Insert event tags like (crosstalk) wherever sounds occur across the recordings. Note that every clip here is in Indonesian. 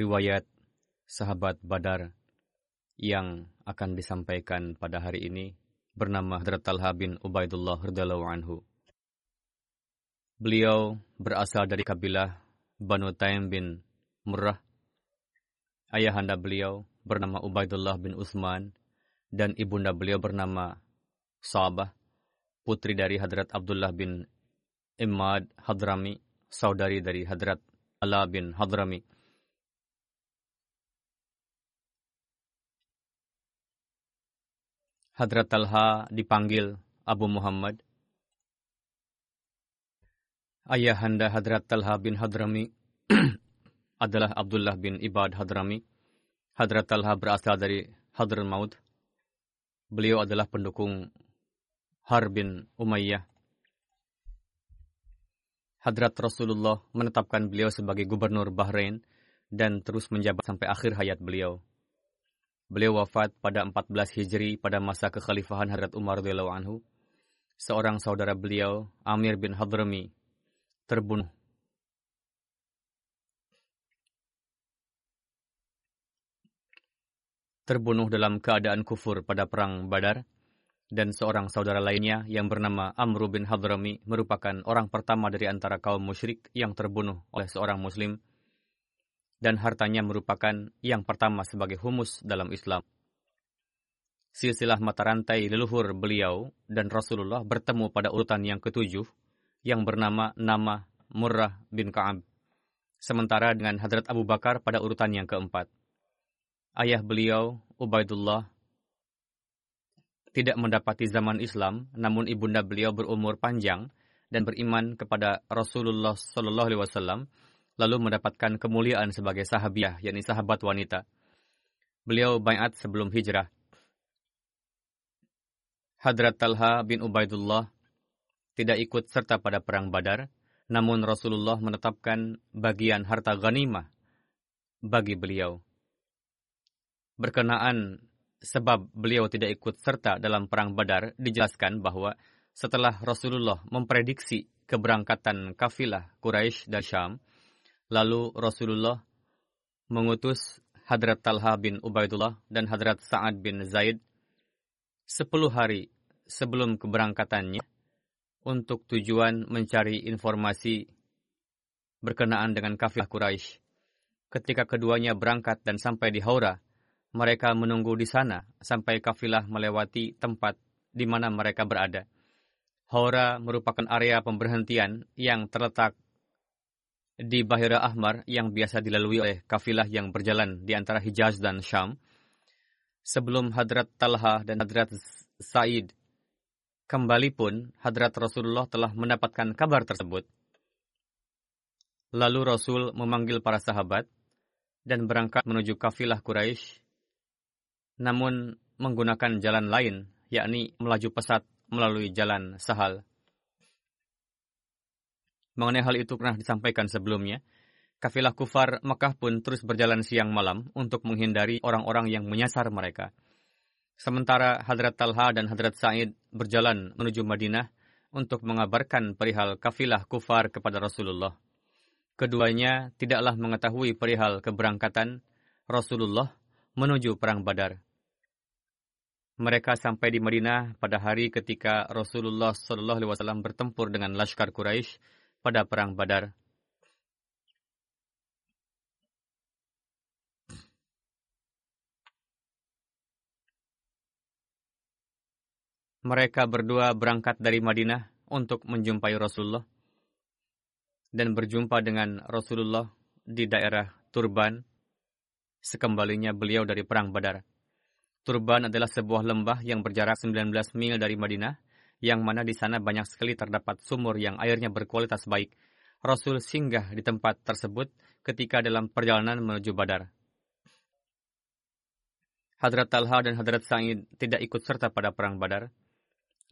riwayat sahabat Badar yang akan disampaikan pada hari ini bernama Hadrat Talha bin Ubaidullah radhiyallahu anhu. Beliau berasal dari kabilah Banu Taim bin Murrah. Ayahanda beliau bernama Ubaidullah bin Utsman dan ibunda beliau bernama Sabah, putri dari Hadrat Abdullah bin Imad Hadrami, saudari dari Hadrat Ala bin Hadrami. Hadrat Talha dipanggil Abu Muhammad. Ayahanda Hadrat Talha bin Hadrami (clears throat) adalah Abdullah bin Ibad Hadrami. Hadrat Talha berasal dari Hadr Maut. Beliau adalah pendukung Har bin Umayyah. Hadrat Rasulullah menetapkan beliau sebagai gubernur Bahrain dan terus menjabat sampai akhir hayat beliau. Beliau wafat pada 14 Hijri pada masa kekhalifahan Hadrat Umar radhiyallahu anhu. Seorang saudara beliau, Amir bin Hadrami, terbunuh. Terbunuh dalam keadaan kufur pada perang Badar dan seorang saudara lainnya yang bernama Amr bin Hadrami merupakan orang pertama dari antara kaum musyrik yang terbunuh oleh seorang muslim dan hartanya merupakan yang pertama sebagai humus dalam Islam. Silsilah mata rantai leluhur beliau dan Rasulullah bertemu pada urutan yang ketujuh yang bernama nama Murrah bin Ka'ab. Sementara dengan Hadrat Abu Bakar pada urutan yang keempat. Ayah beliau, Ubaidullah, tidak mendapati zaman Islam, namun ibunda beliau berumur panjang dan beriman kepada Rasulullah Shallallahu Alaihi Wasallam lalu mendapatkan kemuliaan sebagai sahabiah, yakni sahabat wanita. Beliau bayat sebelum hijrah. Hadrat Talha bin Ubaidullah tidak ikut serta pada perang Badar, namun Rasulullah menetapkan bagian harta ghanimah bagi beliau. Berkenaan sebab beliau tidak ikut serta dalam perang Badar, dijelaskan bahwa setelah Rasulullah memprediksi keberangkatan kafilah Quraisy dan Syam, Lalu Rasulullah mengutus Hadrat Talha bin Ubaidullah dan Hadrat Sa'ad bin Zaid sepuluh hari sebelum keberangkatannya untuk tujuan mencari informasi berkenaan dengan kafilah Quraisy. Ketika keduanya berangkat dan sampai di Haura, mereka menunggu di sana sampai kafilah melewati tempat di mana mereka berada. Haura merupakan area pemberhentian yang terletak di Bahira Ahmar yang biasa dilalui oleh kafilah yang berjalan di antara Hijaz dan Syam, sebelum Hadrat Talha dan Hadrat Said kembali pun Hadrat Rasulullah telah mendapatkan kabar tersebut. Lalu Rasul memanggil para sahabat dan berangkat menuju kafilah Quraisy, namun menggunakan jalan lain, yakni melaju pesat melalui jalan Sahal. Mengenai hal itu pernah disampaikan sebelumnya. Kafilah kufar Mekah pun terus berjalan siang malam untuk menghindari orang-orang yang menyasar mereka. Sementara Hadrat Talha dan Hadrat Sa'id berjalan menuju Madinah untuk mengabarkan perihal kafilah kufar kepada Rasulullah. Keduanya tidaklah mengetahui perihal keberangkatan Rasulullah menuju Perang Badar. Mereka sampai di Madinah pada hari ketika Rasulullah Wasallam bertempur dengan Laskar Quraisy pada Perang Badar. Mereka berdua berangkat dari Madinah untuk menjumpai Rasulullah dan berjumpa dengan Rasulullah di daerah Turban sekembalinya beliau dari Perang Badar. Turban adalah sebuah lembah yang berjarak 19 mil dari Madinah, yang mana di sana banyak sekali terdapat sumur yang airnya berkualitas baik. Rasul singgah di tempat tersebut ketika dalam perjalanan menuju Badar. Hadrat Talha dan Hadrat Sa'id tidak ikut serta pada Perang Badar.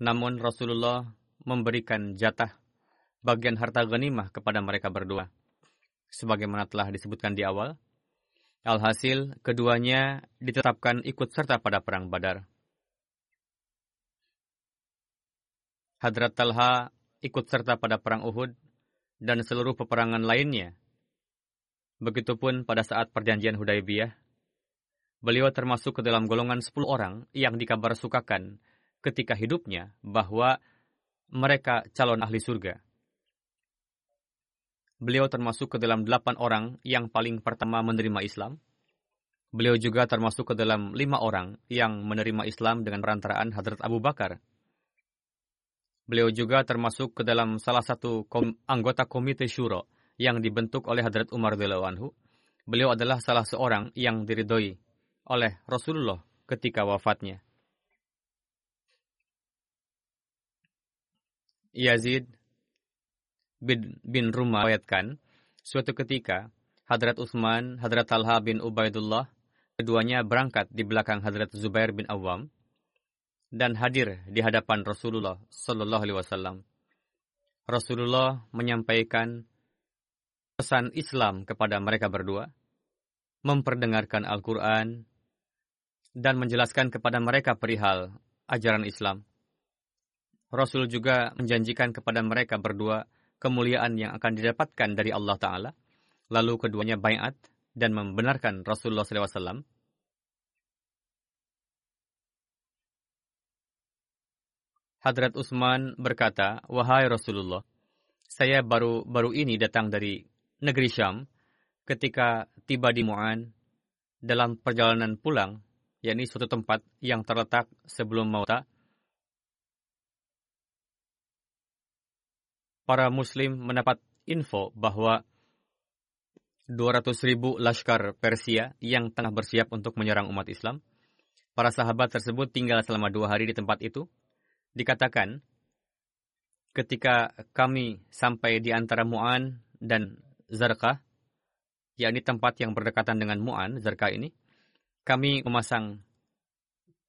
Namun Rasulullah memberikan jatah bagian harta ghanimah kepada mereka berdua. Sebagaimana telah disebutkan di awal, alhasil keduanya ditetapkan ikut serta pada perang Badar. Hadrat Talha ikut serta pada perang Uhud dan seluruh peperangan lainnya. Begitupun pada saat perjanjian Hudaybiyah, beliau termasuk ke dalam golongan 10 orang yang dikabar sukakan ketika hidupnya bahwa mereka calon ahli surga. Beliau termasuk ke dalam delapan orang yang paling pertama menerima Islam. Beliau juga termasuk ke dalam lima orang yang menerima Islam dengan perantaraan Hadrat Abu Bakar. Beliau juga termasuk ke dalam salah satu kom anggota komite syuro yang dibentuk oleh Hadrat Umar anhu. Beliau adalah salah seorang yang diridhoi oleh Rasulullah ketika wafatnya. Yazid bin, bin Rumah bayatkan, suatu ketika Hadrat Utsman, Hadrat Talha bin Ubaidullah, keduanya berangkat di belakang Hadrat Zubair bin Awam dan hadir di hadapan Rasulullah Sallallahu Alaihi Wasallam. Rasulullah menyampaikan pesan Islam kepada mereka berdua, memperdengarkan Al-Quran, dan menjelaskan kepada mereka perihal ajaran Islam. Rasul juga menjanjikan kepada mereka berdua kemuliaan yang akan didapatkan dari Allah Ta'ala. Lalu keduanya bayat dan membenarkan Rasulullah SAW. Hadrat Utsman berkata, Wahai Rasulullah, saya baru baru ini datang dari negeri Syam ketika tiba di Mu'an dalam perjalanan pulang, yakni suatu tempat yang terletak sebelum Mauta, para muslim mendapat info bahwa 200 ribu laskar Persia yang tengah bersiap untuk menyerang umat Islam. Para sahabat tersebut tinggal selama dua hari di tempat itu. Dikatakan, ketika kami sampai di antara Mu'an dan Zarqah, yakni tempat yang berdekatan dengan Mu'an, Zarqah ini, kami memasang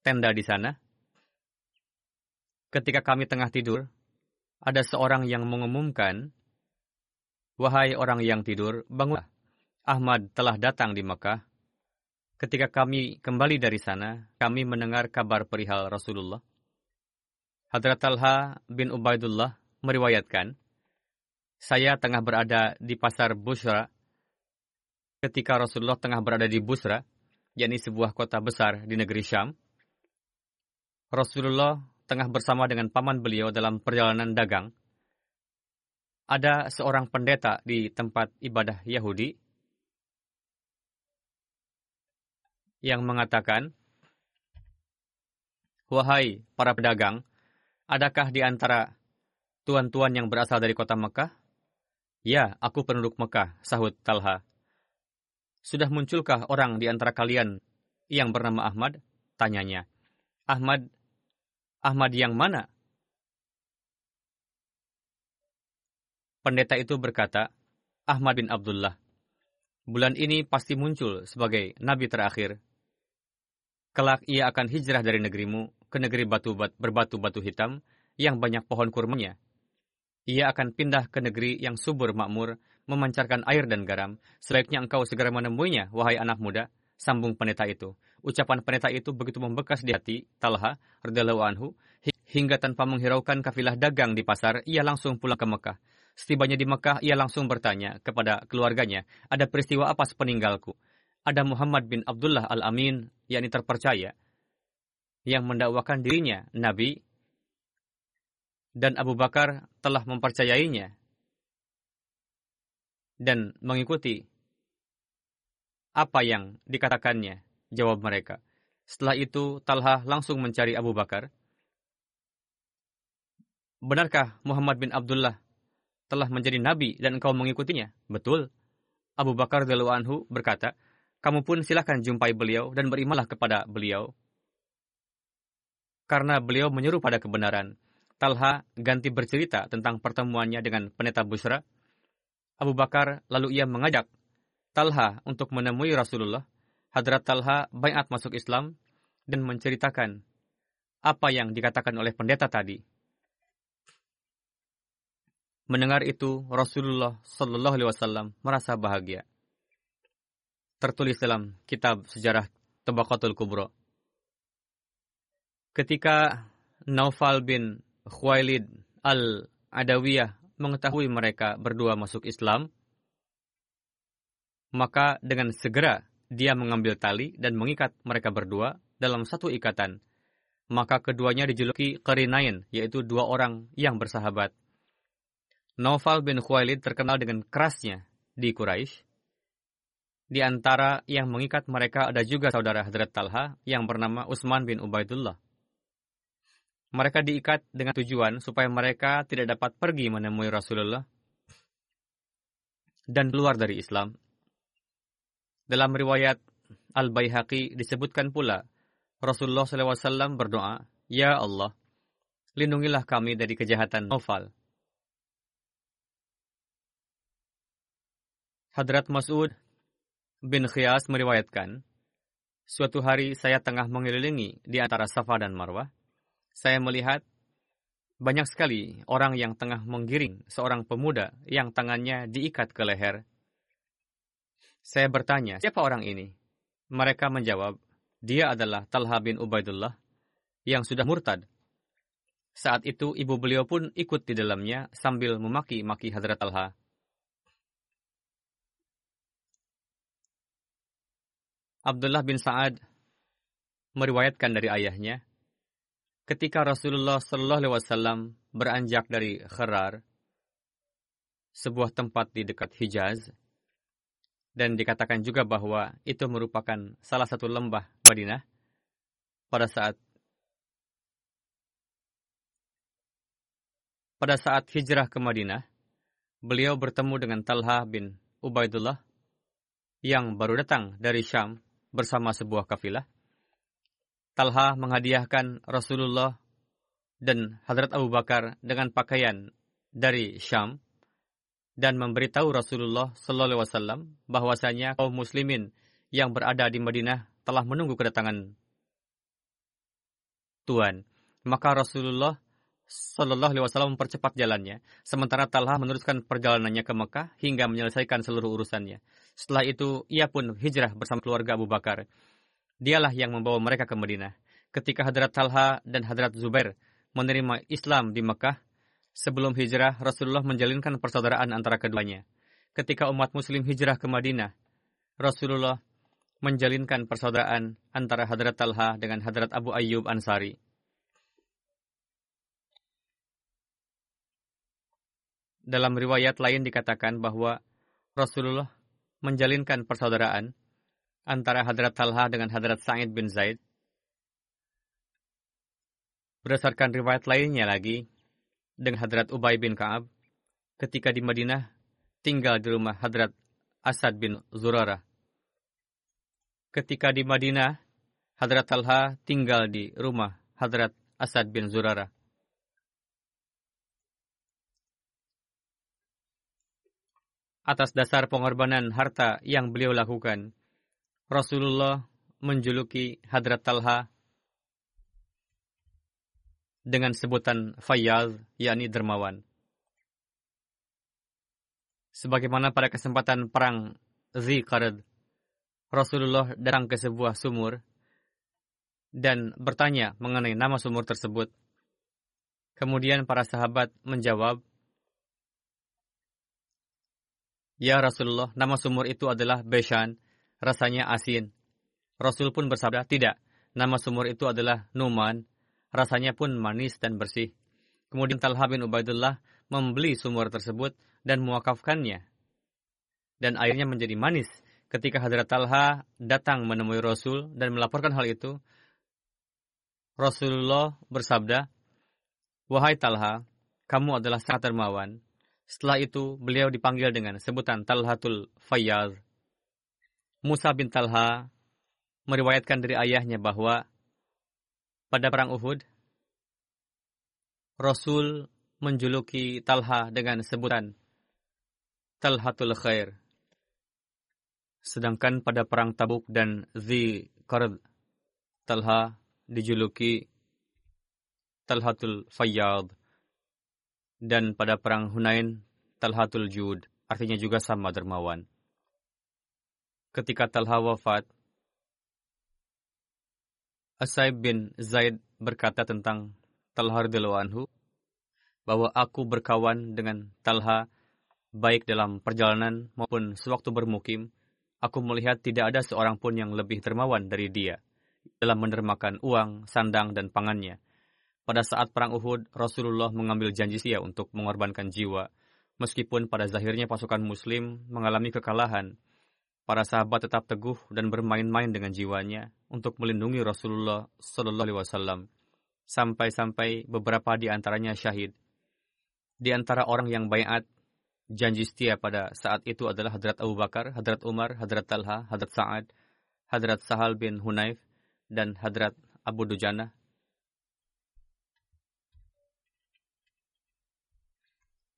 tenda di sana. Ketika kami tengah tidur, ada seorang yang mengumumkan, Wahai orang yang tidur, bangunlah. Ahmad telah datang di Mekah. Ketika kami kembali dari sana, kami mendengar kabar perihal Rasulullah. Hadrat Talha bin Ubaidullah meriwayatkan, saya tengah berada di pasar Busra ketika Rasulullah tengah berada di Busra, yakni sebuah kota besar di negeri Syam. Rasulullah tengah bersama dengan paman beliau dalam perjalanan dagang, ada seorang pendeta di tempat ibadah Yahudi yang mengatakan, Wahai para pedagang, adakah di antara tuan-tuan yang berasal dari kota Mekah? Ya, aku penduduk Mekah, sahut Talha. Sudah munculkah orang di antara kalian yang bernama Ahmad? Tanyanya. Ahmad Ahmad yang mana? Pendeta itu berkata, Ahmad bin Abdullah. Bulan ini pasti muncul sebagai nabi terakhir. Kelak ia akan hijrah dari negerimu ke negeri batu bat, berbatu-batu hitam yang banyak pohon kurmanya. Ia akan pindah ke negeri yang subur makmur, memancarkan air dan garam. Sebaiknya engkau segera menemuinya, wahai anak muda, sambung pendeta itu. Ucapan pendeta itu begitu membekas di hati Talha radhiyallahu anhu hingga tanpa menghiraukan kafilah dagang di pasar, ia langsung pulang ke Mekah. Setibanya di Mekah, ia langsung bertanya kepada keluarganya, ada peristiwa apa sepeninggalku? Ada Muhammad bin Abdullah al-Amin, yakni terpercaya, yang mendakwakan dirinya Nabi, dan Abu Bakar telah mempercayainya dan mengikuti apa yang dikatakannya, jawab mereka. Setelah itu, Talha langsung mencari Abu Bakar. Benarkah Muhammad bin Abdullah telah menjadi nabi dan engkau mengikutinya? Betul. Abu Bakar anhu berkata, kamu pun silakan jumpai beliau dan berimalah kepada beliau. Karena beliau menyeru pada kebenaran, Talha ganti bercerita tentang pertemuannya dengan pendeta Busra. Abu Bakar lalu ia mengajak Talha untuk menemui Rasulullah, Hadrat Talha bayat masuk Islam dan menceritakan apa yang dikatakan oleh pendeta tadi. Mendengar itu, Rasulullah Shallallahu Alaihi Wasallam merasa bahagia. Tertulis dalam kitab sejarah Tabaqatul Kubro. Ketika Naufal bin Khuwailid al-Adawiyah mengetahui mereka berdua masuk Islam, maka dengan segera dia mengambil tali dan mengikat mereka berdua dalam satu ikatan. Maka keduanya dijuluki Qarinain, yaitu dua orang yang bersahabat. Naufal bin Khuwailid terkenal dengan kerasnya di Quraisy. Di antara yang mengikat mereka ada juga saudara Hadrat Talha yang bernama Utsman bin Ubaidullah. Mereka diikat dengan tujuan supaya mereka tidak dapat pergi menemui Rasulullah dan keluar dari Islam. Dalam riwayat Al-Baihaqi disebutkan pula, Rasulullah SAW berdoa, Ya Allah, lindungilah kami dari kejahatan Nofal. Hadrat Mas'ud bin Khiyas meriwayatkan, Suatu hari saya tengah mengelilingi di antara Safa dan Marwah. Saya melihat banyak sekali orang yang tengah menggiring seorang pemuda yang tangannya diikat ke leher saya bertanya, siapa orang ini? Mereka menjawab, dia adalah Talha bin Ubaidullah yang sudah murtad. Saat itu ibu beliau pun ikut di dalamnya sambil memaki-maki Hadrat Talha. Abdullah bin Sa'ad meriwayatkan dari ayahnya, ketika Rasulullah Shallallahu Alaihi Wasallam beranjak dari Kharar, sebuah tempat di dekat Hijaz, dan dikatakan juga bahwa itu merupakan salah satu lembah Madinah pada saat pada saat hijrah ke Madinah, beliau bertemu dengan Talha bin Ubaidullah yang baru datang dari Syam bersama sebuah kafilah. Talha menghadiahkan Rasulullah dan Hadrat Abu Bakar dengan pakaian dari Syam dan memberitahu Rasulullah Sallallahu Alaihi Wasallam bahwasanya kaum muslimin yang berada di Madinah telah menunggu kedatangan Tuhan. Maka Rasulullah Sallallahu Alaihi Wasallam mempercepat jalannya, sementara Talha meneruskan perjalanannya ke Mekah hingga menyelesaikan seluruh urusannya. Setelah itu, ia pun hijrah bersama keluarga Abu Bakar. Dialah yang membawa mereka ke Madinah. Ketika Hadrat Talha dan Hadrat Zubair menerima Islam di Mekah, Sebelum hijrah, Rasulullah menjalinkan persaudaraan antara keduanya. Ketika umat muslim hijrah ke Madinah, Rasulullah menjalinkan persaudaraan antara Hadrat Talha dengan Hadrat Abu Ayyub Ansari. Dalam riwayat lain dikatakan bahwa Rasulullah menjalinkan persaudaraan antara Hadrat Talha dengan Hadrat Sa'id bin Zaid. Berdasarkan riwayat lainnya lagi, dengan Hadrat Ubay bin Ka'ab ketika di Madinah tinggal di rumah Hadrat Asad bin Zurara. Ketika di Madinah, Hadrat Talha tinggal di rumah Hadrat Asad bin Zurara. Atas dasar pengorbanan harta yang beliau lakukan, Rasulullah menjuluki Hadrat Talha dengan sebutan Fayyaz, yakni dermawan. Sebagaimana pada kesempatan perang Ziqarad, Rasulullah datang ke sebuah sumur dan bertanya mengenai nama sumur tersebut. Kemudian para sahabat menjawab, Ya Rasulullah, nama sumur itu adalah Beshan, rasanya asin. Rasul pun bersabda, tidak, nama sumur itu adalah Numan, rasanya pun manis dan bersih. Kemudian Talha bin Ubaidullah membeli sumur tersebut dan muakafkannya. Dan airnya menjadi manis. Ketika Hadrat Talha datang menemui Rasul dan melaporkan hal itu, Rasulullah bersabda, Wahai Talha, kamu adalah sangat dermawan. Setelah itu, beliau dipanggil dengan sebutan Talhatul Fayyaz. Musa bin Talha meriwayatkan dari ayahnya bahwa pada perang Uhud, Rasul menjuluki Talha dengan sebutan Talhatul Khair. Sedangkan pada perang Tabuk dan Zi Qard, Talha dijuluki Talhatul Fayyad dan pada perang Hunain Talhatul Jud, artinya juga sama dermawan. Ketika Talha wafat, Asaib bin Zaid berkata tentang Talha radhiyallahu anhu bahwa aku berkawan dengan Talha baik dalam perjalanan maupun sewaktu bermukim, aku melihat tidak ada seorang pun yang lebih dermawan dari dia dalam mendermakan uang, sandang, dan pangannya. Pada saat Perang Uhud, Rasulullah mengambil janji setia untuk mengorbankan jiwa. Meskipun pada zahirnya pasukan muslim mengalami kekalahan, para sahabat tetap teguh dan bermain-main dengan jiwanya untuk melindungi Rasulullah Sallallahu Alaihi Wasallam. Sampai-sampai beberapa di antaranya syahid. Di antara orang yang bayat janji setia pada saat itu adalah Hadrat Abu Bakar, Hadrat Umar, Hadrat Talha, Hadrat Sa'ad, Hadrat Sahal bin Hunayf, dan Hadrat Abu Dujana,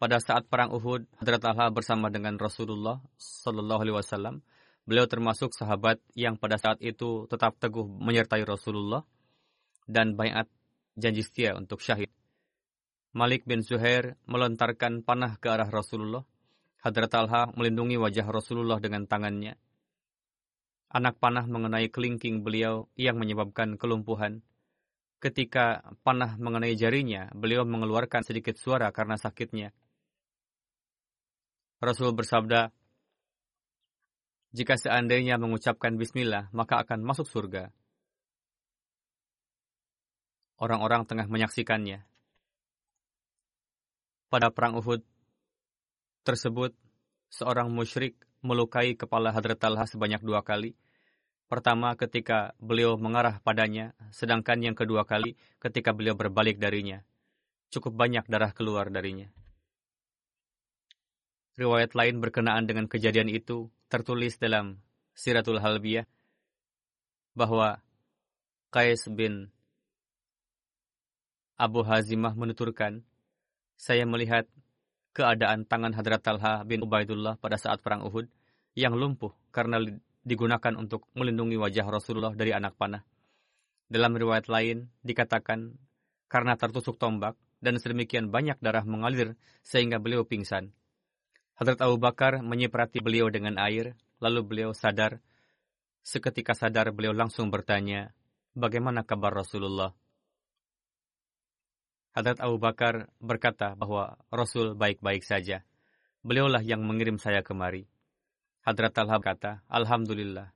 Pada saat perang Uhud, Hadrat Allah bersama dengan Rasulullah Shallallahu Alaihi Wasallam. Beliau termasuk sahabat yang pada saat itu tetap teguh menyertai Rasulullah dan bayat janji setia untuk syahid. Malik bin Zuhair melontarkan panah ke arah Rasulullah. Hadrat Talha melindungi wajah Rasulullah dengan tangannya. Anak panah mengenai kelingking beliau yang menyebabkan kelumpuhan. Ketika panah mengenai jarinya, beliau mengeluarkan sedikit suara karena sakitnya. Rasul bersabda, jika seandainya mengucapkan bismillah, maka akan masuk surga. Orang-orang tengah menyaksikannya. Pada perang Uhud tersebut, seorang musyrik melukai kepala Hadrat Talha sebanyak dua kali. Pertama ketika beliau mengarah padanya, sedangkan yang kedua kali ketika beliau berbalik darinya. Cukup banyak darah keluar darinya. Riwayat lain berkenaan dengan kejadian itu tertulis dalam Siratul Halbiyah bahwa Qais bin Abu Hazimah menuturkan, saya melihat keadaan tangan Hadrat Talha bin Ubaidullah pada saat perang Uhud yang lumpuh karena digunakan untuk melindungi wajah Rasulullah dari anak panah. Dalam riwayat lain dikatakan karena tertusuk tombak dan sedemikian banyak darah mengalir sehingga beliau pingsan. Hadrat Abu Bakar menyiprati beliau dengan air, lalu beliau sadar. Seketika sadar beliau langsung bertanya, bagaimana kabar Rasulullah? Hadrat Abu Bakar berkata bahwa Rasul baik-baik saja. Beliaulah yang mengirim saya kemari. Hadrat Talha berkata, Alhamdulillah,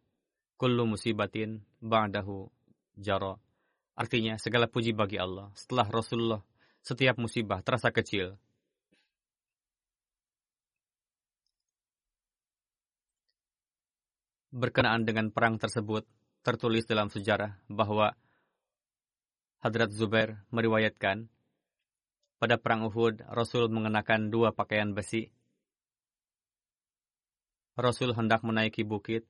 kullu musibatin ba'dahu jaro. Artinya, segala puji bagi Allah. Setelah Rasulullah, setiap musibah terasa kecil. Berkenaan dengan perang tersebut tertulis dalam sejarah bahwa Hadrat Zubair meriwayatkan pada perang Uhud Rasul mengenakan dua pakaian besi. Rasul hendak menaiki bukit,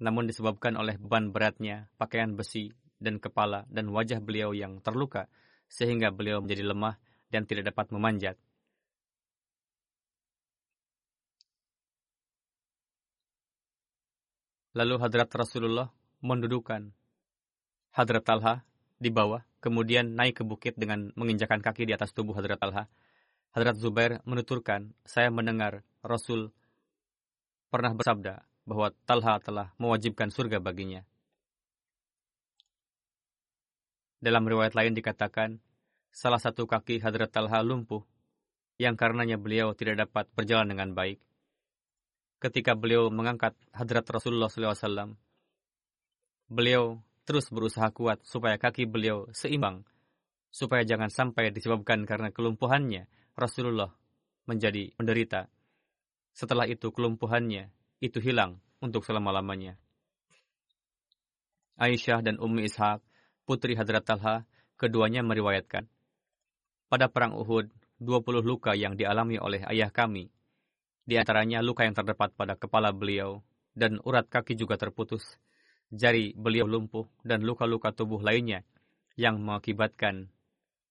namun disebabkan oleh beban beratnya pakaian besi dan kepala dan wajah beliau yang terluka, sehingga beliau menjadi lemah dan tidak dapat memanjat. Lalu Hadrat Rasulullah mendudukan Hadrat Talha di bawah, kemudian naik ke bukit dengan menginjakan kaki di atas tubuh Hadrat Talha. Hadrat Zubair menuturkan, saya mendengar Rasul pernah bersabda bahwa Talha telah mewajibkan surga baginya. Dalam riwayat lain dikatakan, salah satu kaki Hadrat Talha lumpuh, yang karenanya beliau tidak dapat berjalan dengan baik. Ketika beliau mengangkat Hadrat Rasulullah SAW, beliau terus berusaha kuat supaya kaki beliau seimbang, supaya jangan sampai disebabkan karena kelumpuhannya Rasulullah menjadi menderita. Setelah itu kelumpuhannya itu hilang untuk selama-lamanya. Aisyah dan Ummi Ishaq, putri Hadrat Talha, keduanya meriwayatkan, pada perang Uhud, 20 luka yang dialami oleh ayah kami. Di antaranya luka yang terdapat pada kepala beliau, dan urat kaki juga terputus. Jari beliau lumpuh, dan luka-luka tubuh lainnya yang mengakibatkan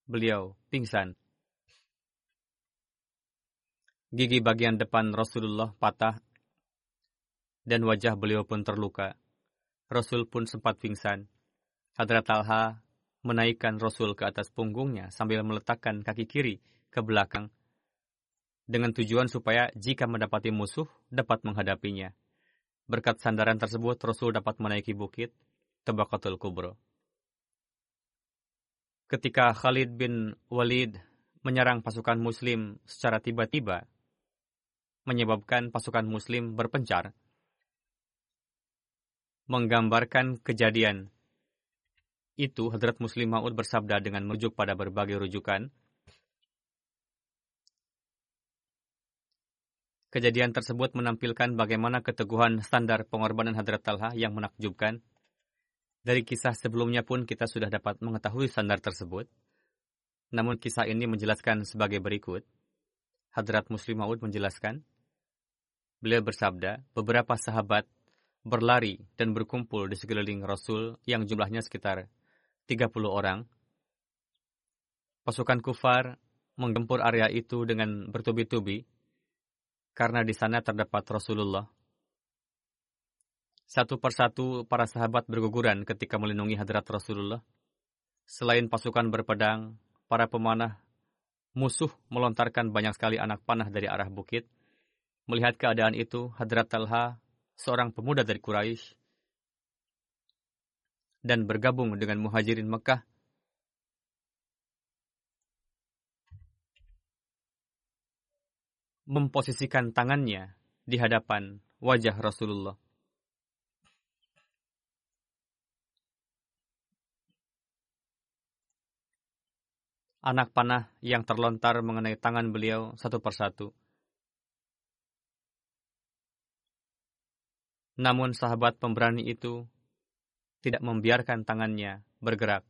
beliau pingsan. Gigi bagian depan Rasulullah patah dan wajah beliau pun terluka. Rasul pun sempat pingsan. Hadrat Talha menaikkan Rasul ke atas punggungnya sambil meletakkan kaki kiri ke belakang dengan tujuan supaya jika mendapati musuh dapat menghadapinya. Berkat sandaran tersebut Rasul dapat menaiki bukit Tabaqatul Kubro. Ketika Khalid bin Walid menyerang pasukan muslim secara tiba-tiba, menyebabkan pasukan muslim berpencar, menggambarkan kejadian itu, Hadrat Muslim Ma'ud bersabda dengan merujuk pada berbagai rujukan. Kejadian tersebut menampilkan bagaimana keteguhan standar pengorbanan Hadrat Talha yang menakjubkan. Dari kisah sebelumnya pun kita sudah dapat mengetahui standar tersebut. Namun kisah ini menjelaskan sebagai berikut. Hadrat Muslim Ma'ud menjelaskan, beliau bersabda, beberapa sahabat berlari dan berkumpul di sekeliling Rasul yang jumlahnya sekitar 30 orang. Pasukan kufar menggempur area itu dengan bertubi-tubi karena di sana terdapat Rasulullah. Satu persatu para sahabat berguguran ketika melindungi hadrat Rasulullah. Selain pasukan berpedang, para pemanah musuh melontarkan banyak sekali anak panah dari arah bukit. Melihat keadaan itu, Hadrat Talha seorang pemuda dari Quraisy dan bergabung dengan muhajirin Mekah memposisikan tangannya di hadapan wajah Rasulullah. Anak panah yang terlontar mengenai tangan beliau satu persatu. Namun sahabat pemberani itu tidak membiarkan tangannya bergerak.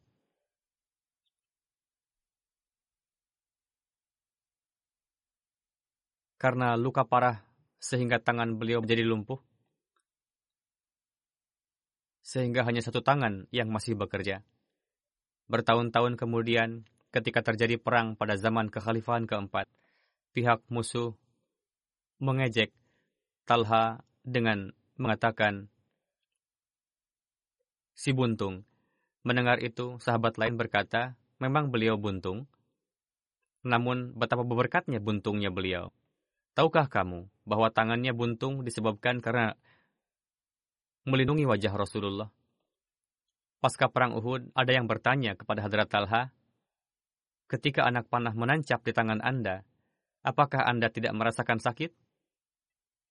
Karena luka parah sehingga tangan beliau menjadi lumpuh, sehingga hanya satu tangan yang masih bekerja. Bertahun-tahun kemudian, ketika terjadi perang pada zaman kekhalifahan keempat, pihak musuh mengejek Talha dengan mengatakan, Si buntung. Mendengar itu, sahabat lain berkata, memang beliau buntung. Namun, betapa berkatnya buntungnya beliau. Tahukah kamu bahwa tangannya buntung disebabkan karena melindungi wajah Rasulullah? Pasca perang Uhud, ada yang bertanya kepada Hadrat Talha, ketika anak panah menancap di tangan Anda, apakah Anda tidak merasakan sakit?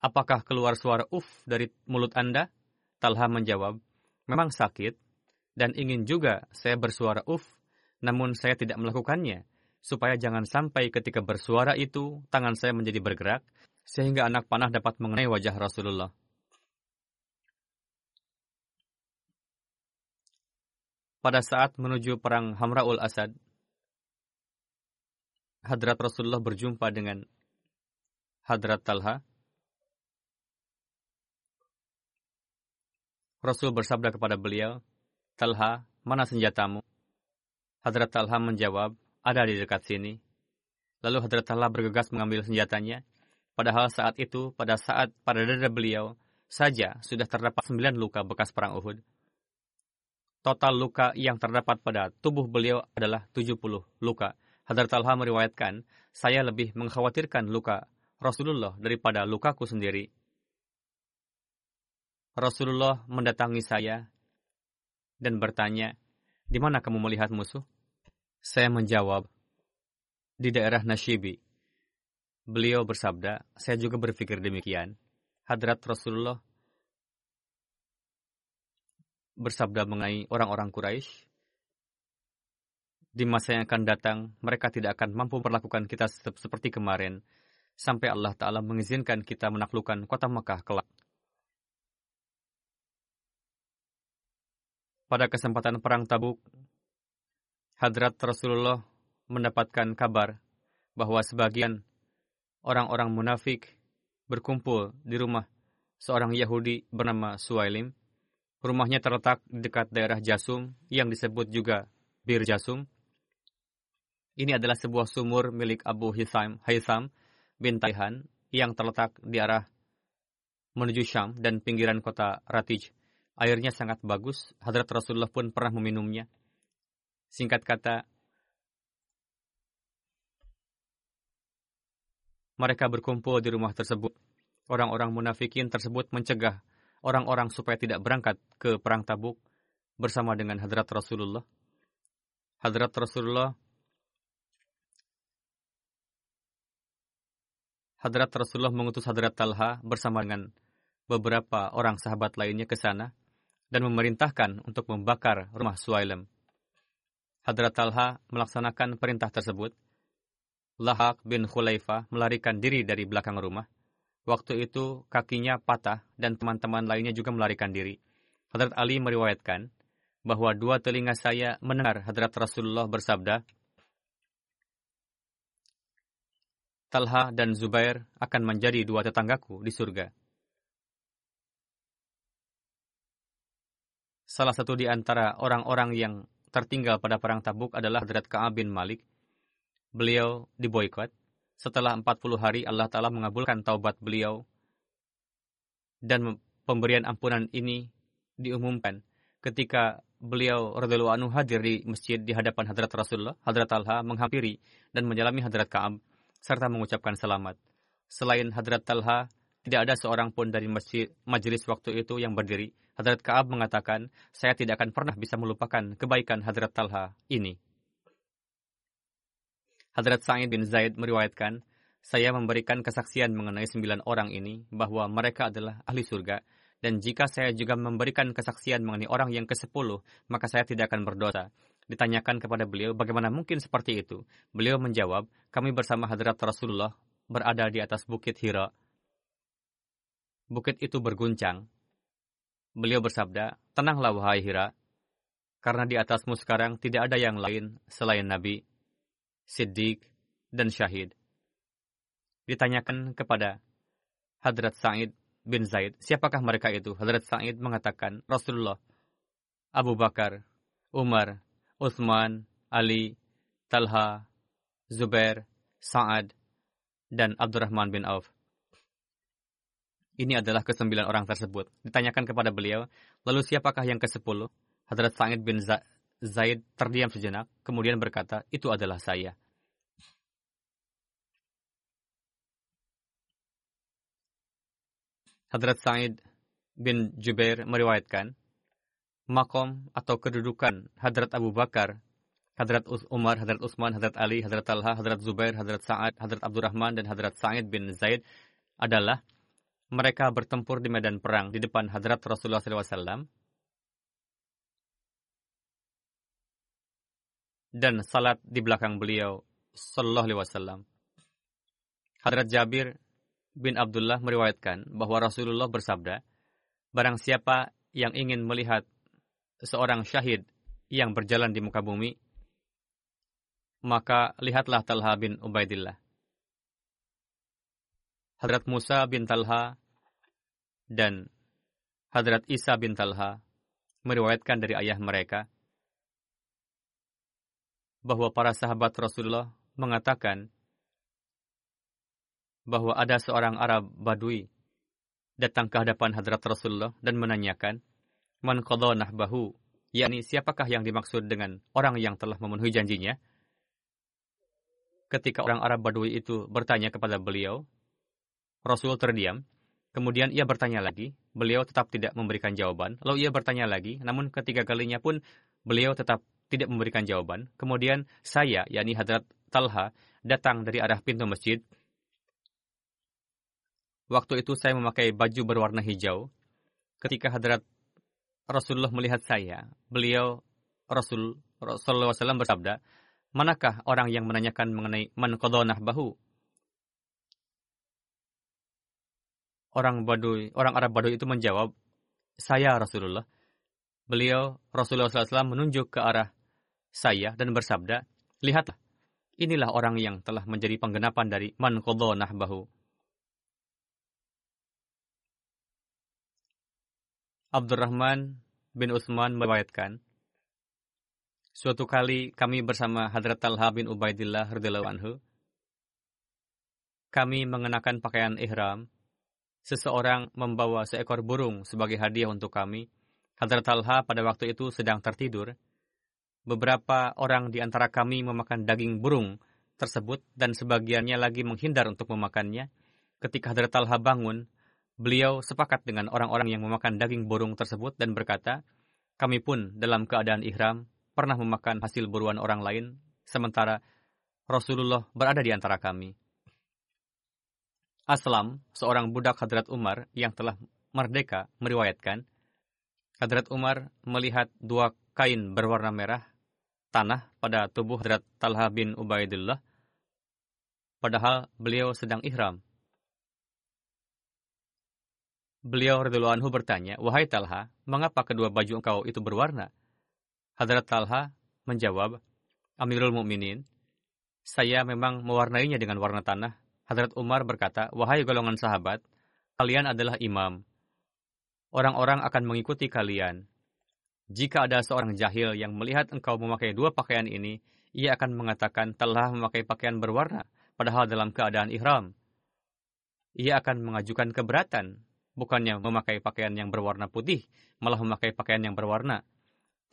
Apakah keluar suara uf dari mulut Anda? Talha menjawab, memang sakit, dan ingin juga saya bersuara uf, namun saya tidak melakukannya, supaya jangan sampai ketika bersuara itu, tangan saya menjadi bergerak, sehingga anak panah dapat mengenai wajah Rasulullah. Pada saat menuju perang Hamraul Asad, Hadrat Rasulullah berjumpa dengan Hadrat Talha, Rasul bersabda kepada beliau, Talha, mana senjatamu? Hadrat Talha menjawab, ada di dekat sini. Lalu Hadrat Talha bergegas mengambil senjatanya. Padahal saat itu, pada saat pada dada beliau, saja sudah terdapat sembilan luka bekas perang Uhud. Total luka yang terdapat pada tubuh beliau adalah 70 luka. Hadrat Talha meriwayatkan, saya lebih mengkhawatirkan luka Rasulullah daripada lukaku sendiri. Rasulullah mendatangi saya dan bertanya, di mana kamu melihat musuh? Saya menjawab, di daerah Nashibi. Beliau bersabda, saya juga berpikir demikian. Hadrat Rasulullah bersabda mengenai orang-orang Quraisy, di masa yang akan datang, mereka tidak akan mampu memperlakukan kita seperti kemarin, sampai Allah Ta'ala mengizinkan kita menaklukkan kota Mekah kelak. Pada kesempatan Perang Tabuk, Hadrat Rasulullah mendapatkan kabar bahwa sebagian orang-orang munafik berkumpul di rumah seorang Yahudi bernama Suailim. Rumahnya terletak dekat daerah Jasum yang disebut juga Bir Jasum. Ini adalah sebuah sumur milik Abu Hitham, Haytham bin Taihan yang terletak di arah menuju Syam dan pinggiran kota Ratij. Airnya sangat bagus, Hadrat Rasulullah pun pernah meminumnya. Singkat kata, mereka berkumpul di rumah tersebut. Orang-orang munafikin tersebut mencegah orang-orang supaya tidak berangkat ke perang tabuk bersama dengan Hadrat Rasulullah. Hadrat Rasulullah Hadrat Rasulullah mengutus Hadrat Talha bersama dengan beberapa orang sahabat lainnya ke sana dan memerintahkan untuk membakar rumah Suailem. Hadrat Talha melaksanakan perintah tersebut. Lahak bin Khulaifah melarikan diri dari belakang rumah. Waktu itu kakinya patah dan teman-teman lainnya juga melarikan diri. Hadrat Ali meriwayatkan bahwa dua telinga saya mendengar Hadrat Rasulullah bersabda, Talha dan Zubair akan menjadi dua tetanggaku di surga. Salah satu di antara orang-orang yang tertinggal pada perang Tabuk adalah Hadrat Ka'ab bin Malik. Beliau diboykot. Setelah 40 hari Allah Ta'ala mengabulkan taubat beliau dan pemberian ampunan ini diumumkan ketika beliau radhiyallahu anhu hadir di masjid di hadapan Hadrat Rasulullah, Hadrat Talha menghampiri dan menyalami Hadrat Ka'ab serta mengucapkan selamat. Selain Hadrat Talha, tidak ada seorang pun dari masjid majelis waktu itu yang berdiri. Hadrat Ka'ab mengatakan, saya tidak akan pernah bisa melupakan kebaikan Hadrat Talha ini. Hadrat Sa'id bin Zaid meriwayatkan, saya memberikan kesaksian mengenai sembilan orang ini bahwa mereka adalah ahli surga, dan jika saya juga memberikan kesaksian mengenai orang yang ke-10, maka saya tidak akan berdosa. Ditanyakan kepada beliau, bagaimana mungkin seperti itu? Beliau menjawab, kami bersama Hadrat Rasulullah berada di atas Bukit Hira. Bukit itu berguncang. Beliau bersabda, tenanglah wahai Hira, karena di atasmu sekarang tidak ada yang lain selain Nabi, Siddiq, dan Syahid. Ditanyakan kepada Hadrat Sa'id bin Zaid, siapakah mereka itu? Hadrat Sa'id mengatakan, Rasulullah, Abu Bakar, Umar, Uthman, Ali, Talha, Zubair, Sa'ad, dan Abdurrahman bin Auf. Ini adalah kesembilan orang tersebut. Ditanyakan kepada beliau, lalu siapakah yang ke-10? Hadrat Sa'id bin Zaid terdiam sejenak, kemudian berkata, itu adalah saya. Hadrat Sa'id bin Jubair meriwayatkan, makom atau kedudukan Hadrat Abu Bakar, Hadrat Umar, Hadrat Utsman, Hadrat Ali, Hadrat Talha, Hadrat Zubair, Hadrat Sa'ad, Hadrat Abdurrahman, dan Hadrat Sa'id bin Zaid adalah mereka bertempur di medan perang di depan Hadrat Rasulullah SAW dan salat di belakang beliau Sallallahu Alaihi Wasallam. Hadrat Jabir bin Abdullah meriwayatkan bahwa Rasulullah bersabda, Barang siapa yang ingin melihat seorang syahid yang berjalan di muka bumi, maka lihatlah Talha bin Ubaidillah. Hadrat Musa bin Talha dan Hadrat Isa bin Talha meriwayatkan dari ayah mereka bahwa para sahabat Rasulullah mengatakan bahwa ada seorang Arab Badui datang ke hadapan Hadrat Rasulullah dan menanyakan, Man nahbahu, yakni siapakah yang dimaksud dengan orang yang telah memenuhi janjinya? Ketika orang Arab Badui itu bertanya kepada beliau, Rasul terdiam. Kemudian ia bertanya lagi. Beliau tetap tidak memberikan jawaban. Lalu ia bertanya lagi. Namun ketiga kalinya pun beliau tetap tidak memberikan jawaban. Kemudian saya, yakni Hadrat Talha, datang dari arah pintu masjid. Waktu itu saya memakai baju berwarna hijau. Ketika Hadrat Rasulullah melihat saya, beliau Rasul Rasulullah SAW bersabda, manakah orang yang menanyakan mengenai man bahu? Orang Baduy, orang Arab Baduy itu menjawab, saya Rasulullah. Beliau Rasulullah SAW menunjuk ke arah saya dan bersabda, lihatlah, inilah orang yang telah menjadi penggenapan dari man bahu. Abdurrahman bin Utsman meriwayatkan, Suatu kali kami bersama Hadrat Talha bin Ubaidillah radhiyallahu anhu. Kami mengenakan pakaian ihram. Seseorang membawa seekor burung sebagai hadiah untuk kami. Hadrat Talha pada waktu itu sedang tertidur. Beberapa orang di antara kami memakan daging burung tersebut dan sebagiannya lagi menghindar untuk memakannya. Ketika Hadrat Talha bangun, beliau sepakat dengan orang-orang yang memakan daging burung tersebut dan berkata, kami pun dalam keadaan ihram pernah memakan hasil buruan orang lain, sementara Rasulullah berada di antara kami. Aslam, seorang budak Hadrat Umar yang telah merdeka, meriwayatkan, Hadrat Umar melihat dua kain berwarna merah tanah pada tubuh Hadrat Talha bin Ubaidillah, padahal beliau sedang ihram. Beliau radhiyallahu anhu bertanya, "Wahai Talha, mengapa kedua baju engkau itu berwarna?" Hadrat Talha menjawab, Amirul Mukminin, saya memang mewarnainya dengan warna tanah. Hadrat Umar berkata, wahai golongan sahabat, kalian adalah imam. Orang-orang akan mengikuti kalian. Jika ada seorang jahil yang melihat engkau memakai dua pakaian ini, ia akan mengatakan telah memakai pakaian berwarna, padahal dalam keadaan ihram. Ia akan mengajukan keberatan, bukannya memakai pakaian yang berwarna putih, malah memakai pakaian yang berwarna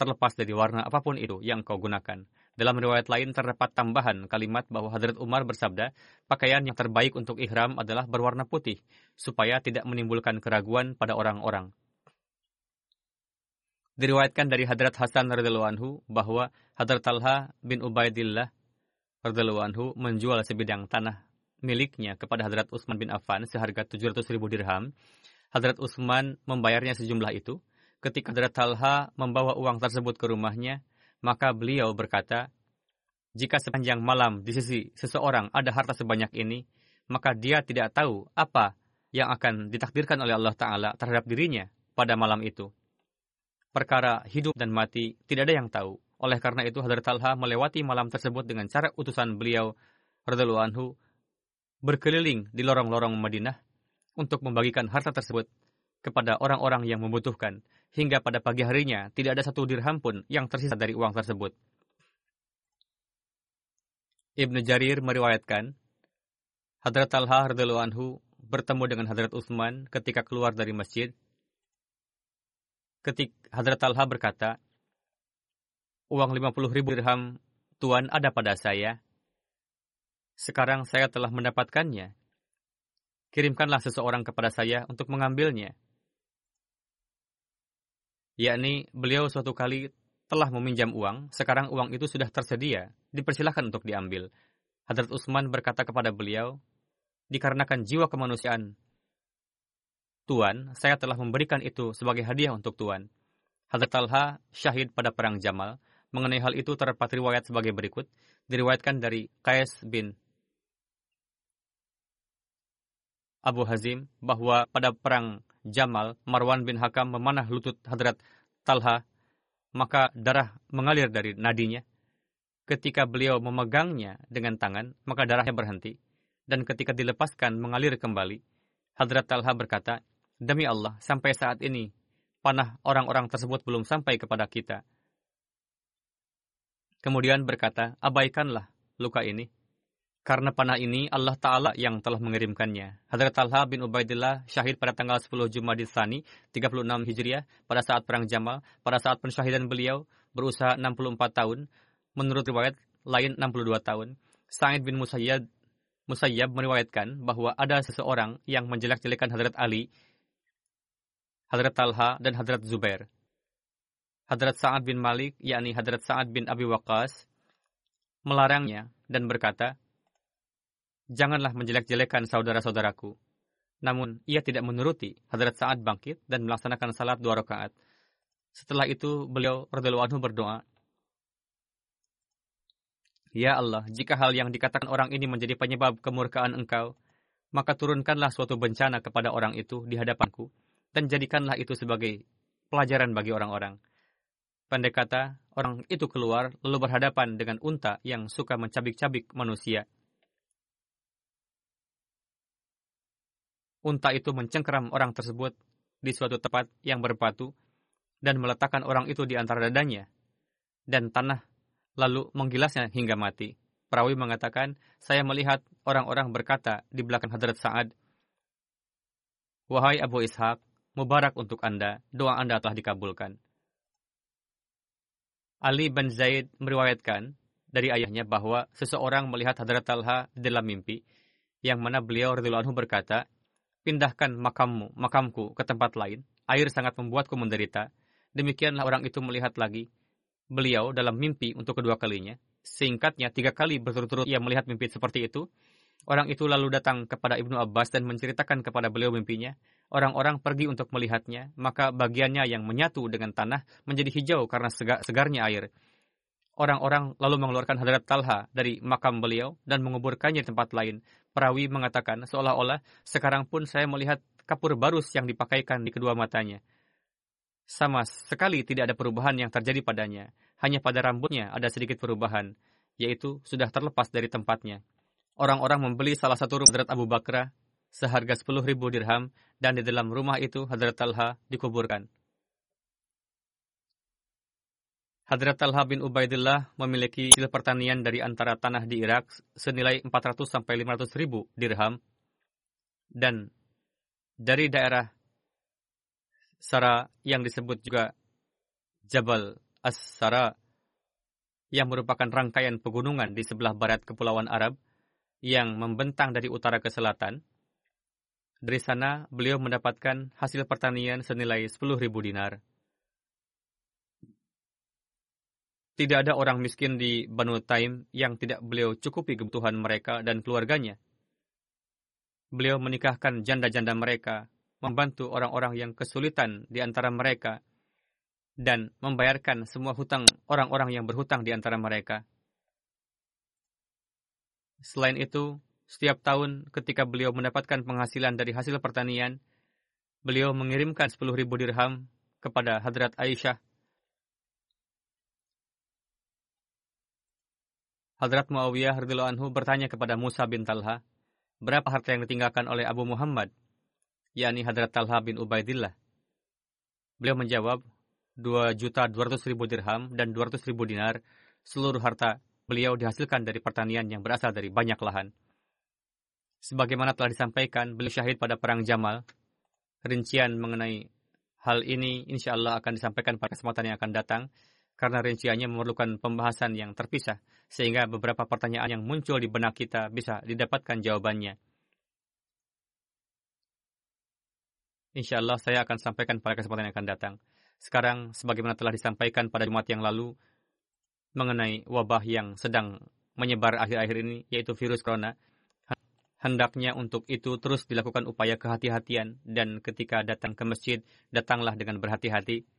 terlepas dari warna apa pun itu yang kau gunakan. Dalam riwayat lain terdapat tambahan kalimat bahwa Hadrat Umar bersabda, pakaian yang terbaik untuk ihram adalah berwarna putih, supaya tidak menimbulkan keraguan pada orang-orang. Diriwayatkan dari Hadrat Hasan radhiyallahu anhu bahwa Hadrat Talha bin Ubaidillah radhiyallahu anhu menjual sebidang tanah miliknya kepada Hadrat Utsman bin Affan seharga 700 ribu dirham. Hadrat Utsman membayarnya sejumlah itu Ketika Hadrat Talha membawa uang tersebut ke rumahnya, maka beliau berkata, jika sepanjang malam di sisi seseorang ada harta sebanyak ini, maka dia tidak tahu apa yang akan ditakdirkan oleh Allah Ta'ala terhadap dirinya pada malam itu. Perkara hidup dan mati tidak ada yang tahu. Oleh karena itu Hadrat Talha melewati malam tersebut dengan cara utusan beliau radhiallahu anhu berkeliling di lorong-lorong Madinah untuk membagikan harta tersebut kepada orang-orang yang membutuhkan hingga pada pagi harinya tidak ada satu dirham pun yang tersisa dari uang tersebut. Ibnu Jarir meriwayatkan, Hadrat Talha radhiyallahu anhu bertemu dengan Hadrat Utsman ketika keluar dari masjid. Ketika Hadrat Talha berkata, uang 50 ribu dirham Tuan ada pada saya. Sekarang saya telah mendapatkannya. Kirimkanlah seseorang kepada saya untuk mengambilnya yakni beliau suatu kali telah meminjam uang, sekarang uang itu sudah tersedia, dipersilahkan untuk diambil. Hadrat Utsman berkata kepada beliau, dikarenakan jiwa kemanusiaan Tuan, saya telah memberikan itu sebagai hadiah untuk Tuan. Hadrat Talha syahid pada perang Jamal. Mengenai hal itu terdapat riwayat sebagai berikut. Diriwayatkan dari Qais bin Abu Hazim bahwa pada perang Jamal, Marwan bin Hakam memanah lutut Hadrat Talha, maka darah mengalir dari nadinya. Ketika beliau memegangnya dengan tangan, maka darahnya berhenti. Dan ketika dilepaskan mengalir kembali, Hadrat Talha berkata, Demi Allah, sampai saat ini, panah orang-orang tersebut belum sampai kepada kita. Kemudian berkata, abaikanlah luka ini. Karena panah ini Allah Ta'ala yang telah mengirimkannya. Hadrat Talha bin Ubaidillah syahid pada tanggal 10 Jumadil Thani 36 Hijriah pada saat Perang Jamal. Pada saat pensyahidan beliau berusaha 64 tahun. Menurut riwayat lain 62 tahun. Sa'id bin Musayyad Musayyab meriwayatkan bahwa ada seseorang yang menjelek-jelekan Hadrat Ali, Hadrat Talha, dan Hadrat Zubair. Hadrat Sa'ad bin Malik, yakni Hadrat Sa'ad bin Abi Waqqas, melarangnya dan berkata, Janganlah menjelek-jelekan saudara-saudaraku. Namun, ia tidak menuruti. Hadrat Sa'ad bangkit dan melaksanakan salat dua rakaat. Setelah itu, beliau anhu berdoa, Ya Allah, jika hal yang dikatakan orang ini menjadi penyebab kemurkaan engkau, maka turunkanlah suatu bencana kepada orang itu di hadapanku, dan jadikanlah itu sebagai pelajaran bagi orang-orang. Pendek kata, orang itu keluar lalu berhadapan dengan unta yang suka mencabik-cabik manusia. Unta itu mencengkeram orang tersebut di suatu tempat yang berbatu dan meletakkan orang itu di antara dadanya dan tanah lalu menggilasnya hingga mati. Perawi mengatakan, saya melihat orang-orang berkata di belakang Hadrat Sa'ad, Wahai Abu Ishaq, mubarak untuk Anda, doa Anda telah dikabulkan. Ali bin Zaid meriwayatkan dari ayahnya bahwa seseorang melihat Hadrat Talha dalam mimpi, yang mana beliau anhu berkata, pindahkan makammu, makamku ke tempat lain. Air sangat membuatku menderita. Demikianlah orang itu melihat lagi beliau dalam mimpi untuk kedua kalinya. Singkatnya, tiga kali berturut-turut ia melihat mimpi seperti itu. Orang itu lalu datang kepada Ibnu Abbas dan menceritakan kepada beliau mimpinya. Orang-orang pergi untuk melihatnya, maka bagiannya yang menyatu dengan tanah menjadi hijau karena segarnya air. Orang-orang lalu mengeluarkan hadrat Talha dari makam beliau dan menguburkannya di tempat lain. Perawi mengatakan seolah-olah sekarang pun saya melihat kapur barus yang dipakaikan di kedua matanya. Sama sekali tidak ada perubahan yang terjadi padanya. Hanya pada rambutnya ada sedikit perubahan, yaitu sudah terlepas dari tempatnya. Orang-orang membeli salah satu rumah Hadrat Abu Bakra seharga 10 ribu dirham dan di dalam rumah itu Hadrat Talha dikuburkan. Hadrat Talha bin Ubaidillah memiliki hasil pertanian dari antara tanah di Irak senilai 400 sampai 500 ribu dirham dan dari daerah Sara yang disebut juga Jabal As-Sara yang merupakan rangkaian pegunungan di sebelah barat Kepulauan Arab yang membentang dari utara ke selatan. Dari sana beliau mendapatkan hasil pertanian senilai 10.000 dinar. Tidak ada orang miskin di Banu Taim yang tidak beliau cukupi kebutuhan mereka dan keluarganya. Beliau menikahkan janda-janda mereka, membantu orang-orang yang kesulitan di antara mereka, dan membayarkan semua hutang orang-orang yang berhutang di antara mereka. Selain itu, setiap tahun ketika beliau mendapatkan penghasilan dari hasil pertanian, beliau mengirimkan 10.000 dirham kepada Hadrat Aisyah Hadrat Muawiyah radhiyallahu anhu bertanya kepada Musa bin Talha, berapa harta yang ditinggalkan oleh Abu Muhammad, yakni Hadrat Talha bin Ubaidillah. Beliau menjawab, 2 juta 200 ribu dirham dan 200 ribu dinar, seluruh harta beliau dihasilkan dari pertanian yang berasal dari banyak lahan. Sebagaimana telah disampaikan, beliau syahid pada Perang Jamal. Rincian mengenai hal ini insya Allah akan disampaikan pada kesempatan yang akan datang karena rinciannya memerlukan pembahasan yang terpisah, sehingga beberapa pertanyaan yang muncul di benak kita bisa didapatkan jawabannya. Insya Allah saya akan sampaikan pada kesempatan yang akan datang. Sekarang, sebagaimana telah disampaikan pada Jumat yang lalu, mengenai wabah yang sedang menyebar akhir-akhir ini, yaitu virus corona, hendaknya untuk itu terus dilakukan upaya kehati-hatian dan ketika datang ke masjid, datanglah dengan berhati-hati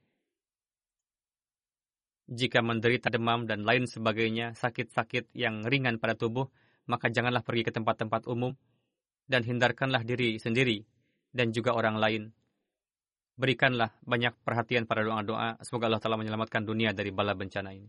jika menderita demam dan lain sebagainya, sakit-sakit yang ringan pada tubuh, maka janganlah pergi ke tempat-tempat umum dan hindarkanlah diri sendiri dan juga orang lain. Berikanlah banyak perhatian pada doa-doa, semoga Allah telah menyelamatkan dunia dari bala bencana ini.